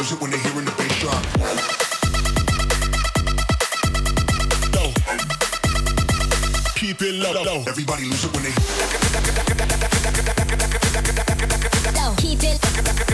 when they're hearing the bass drop. Keep it low, low. Everybody lose it when they. Keep it.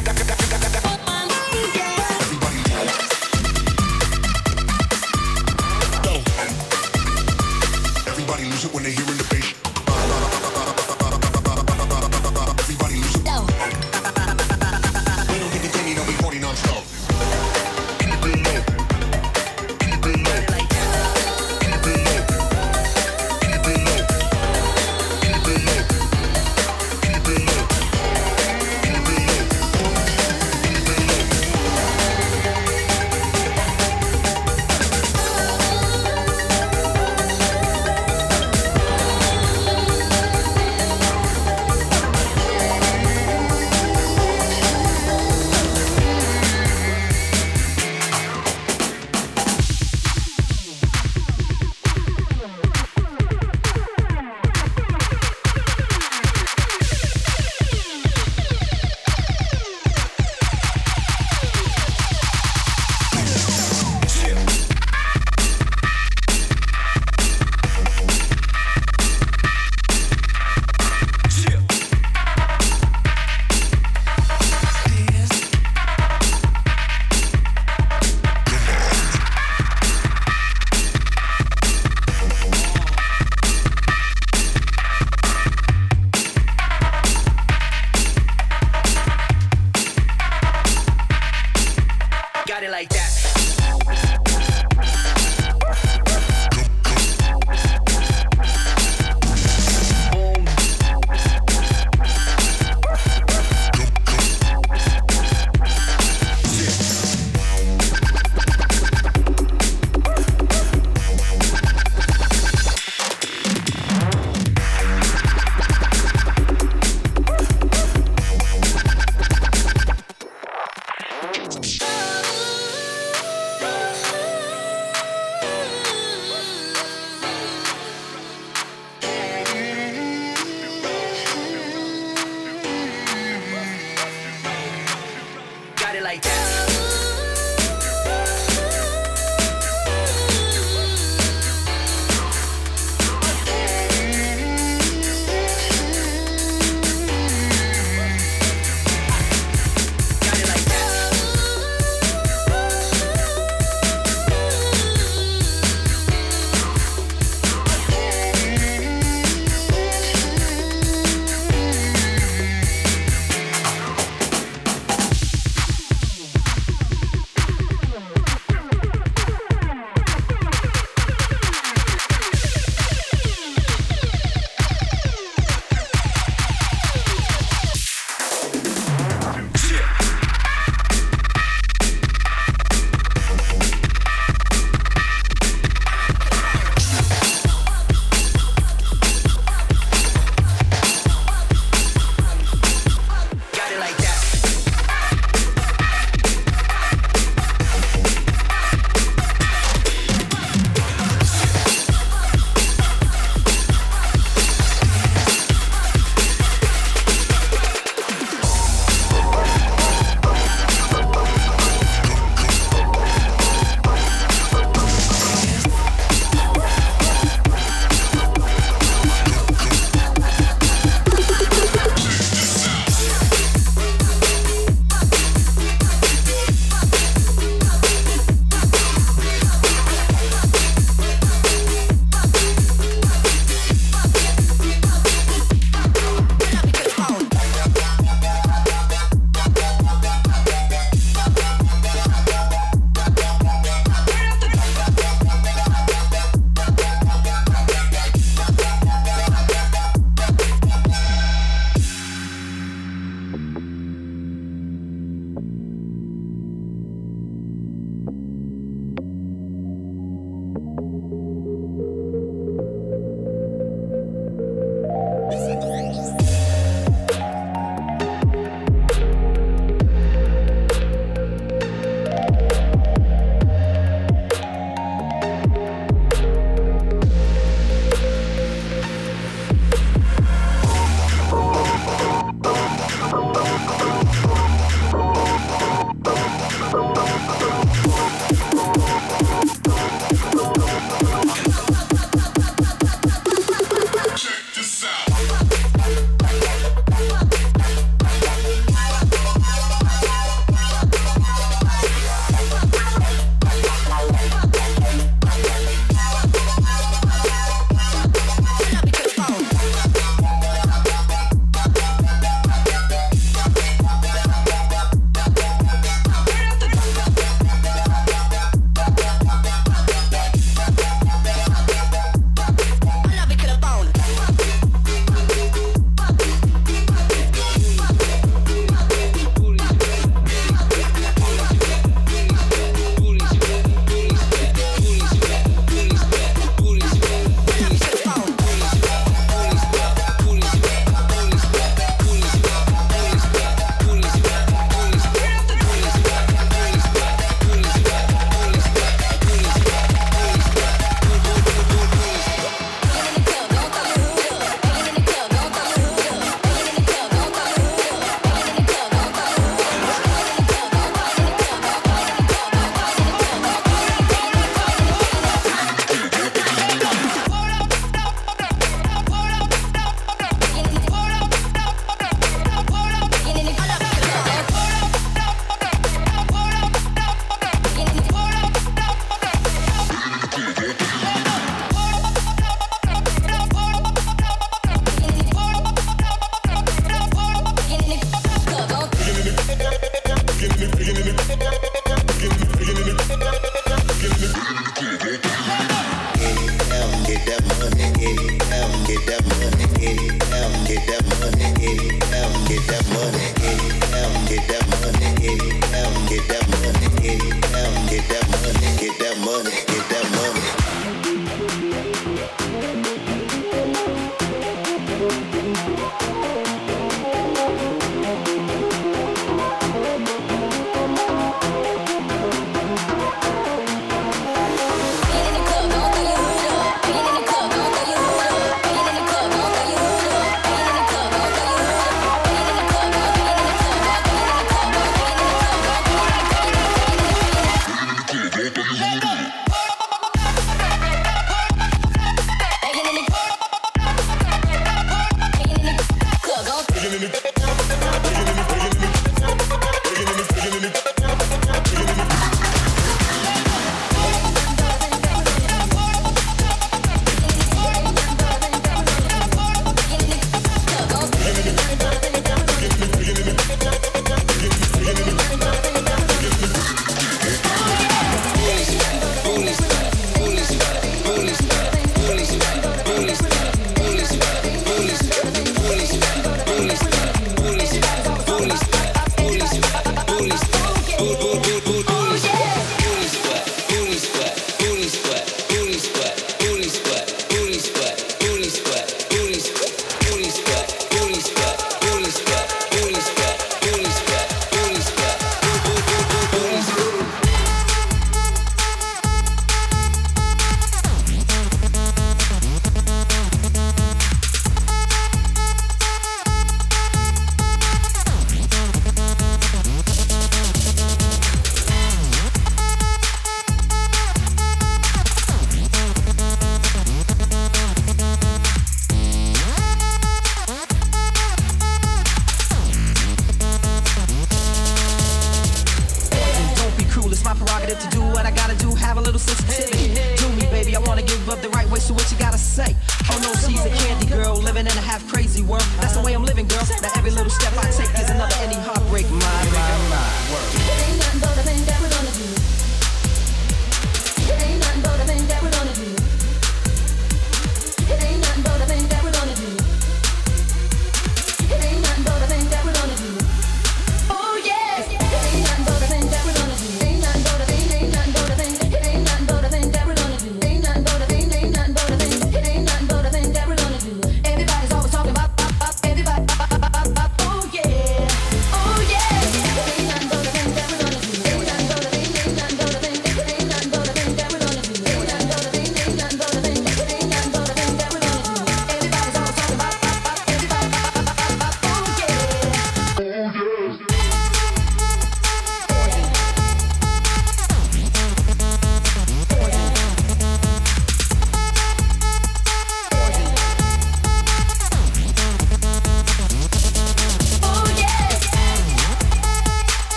in the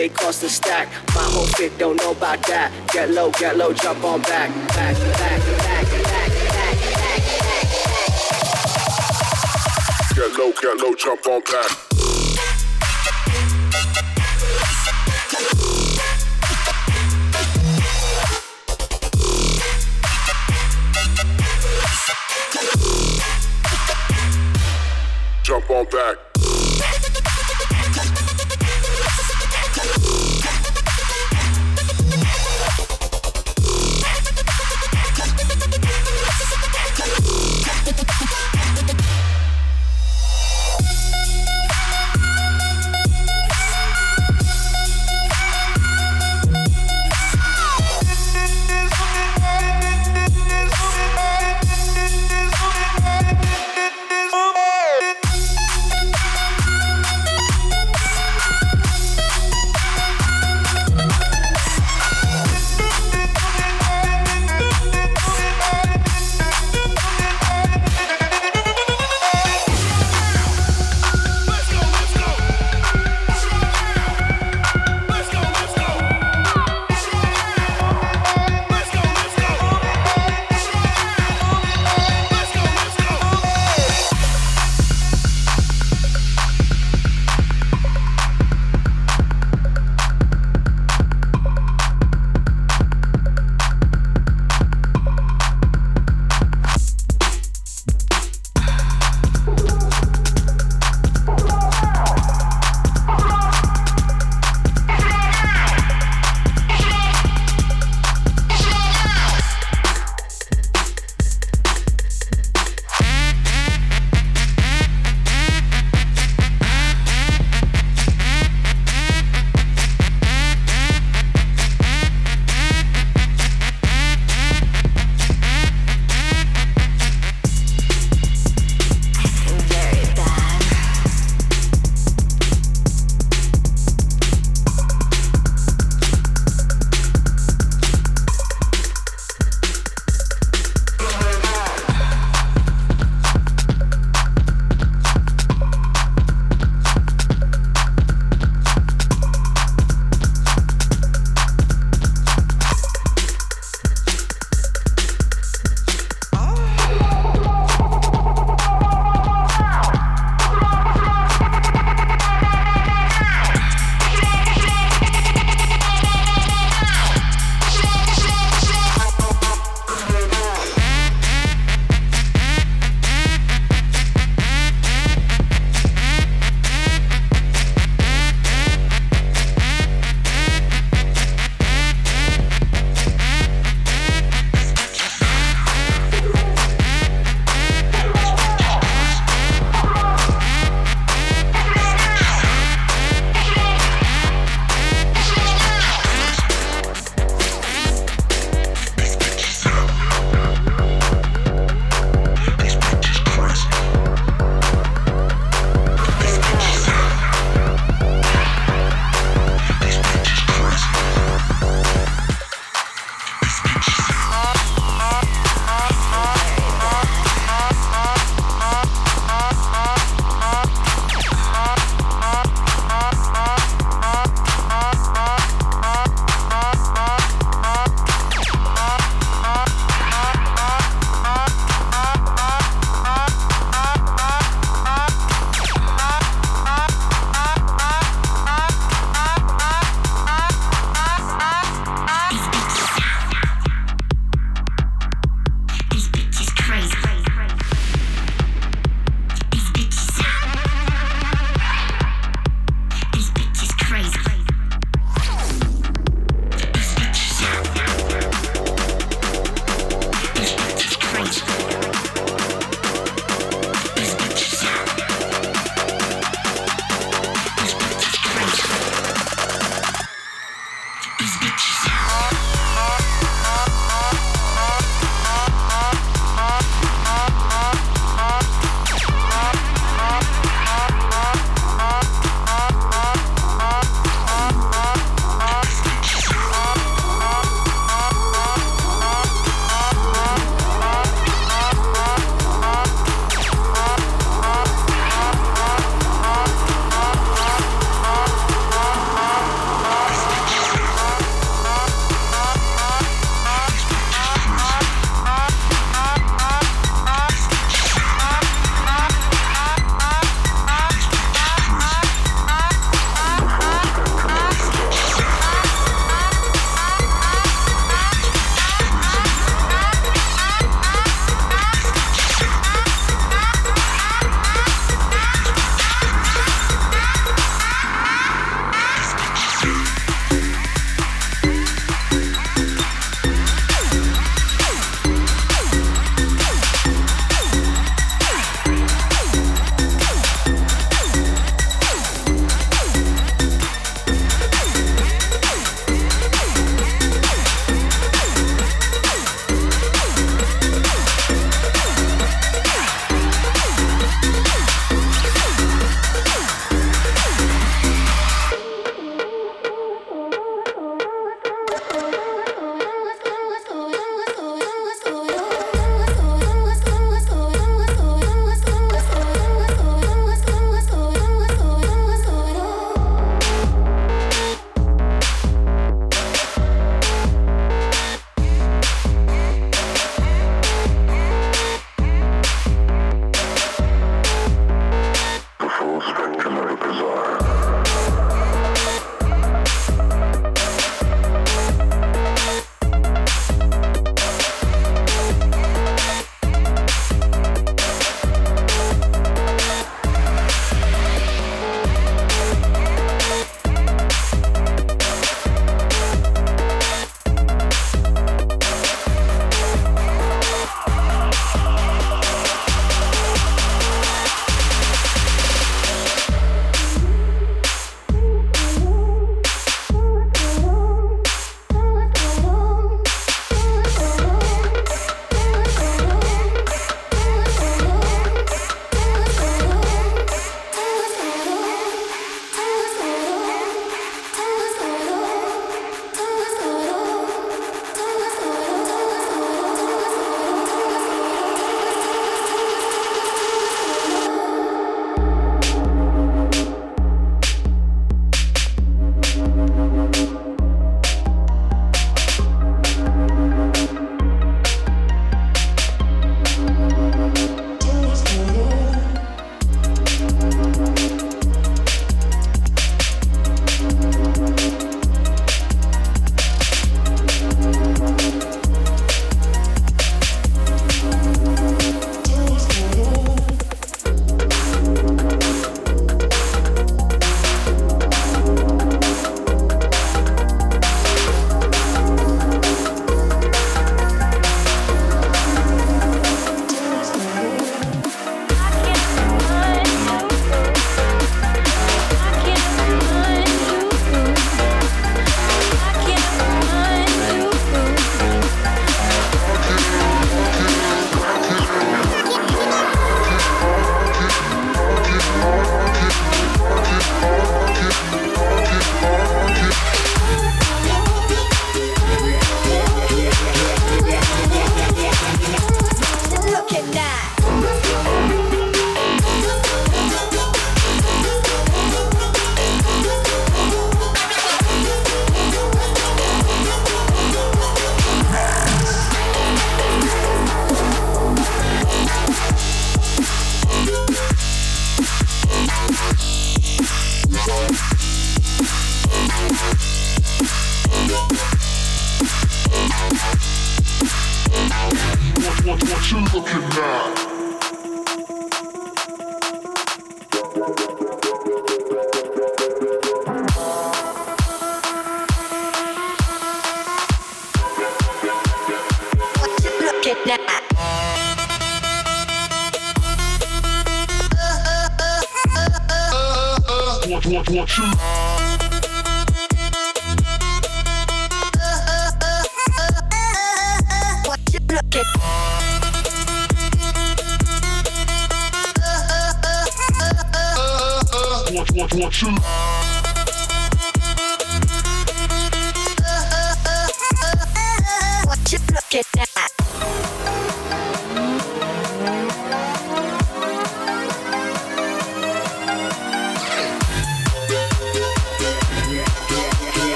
they cost a stack. My whole fit don't know about that. Get low, get low, jump on back, back, back, back, back, back, back, back. Get low, get low, jump on back. Jump on back.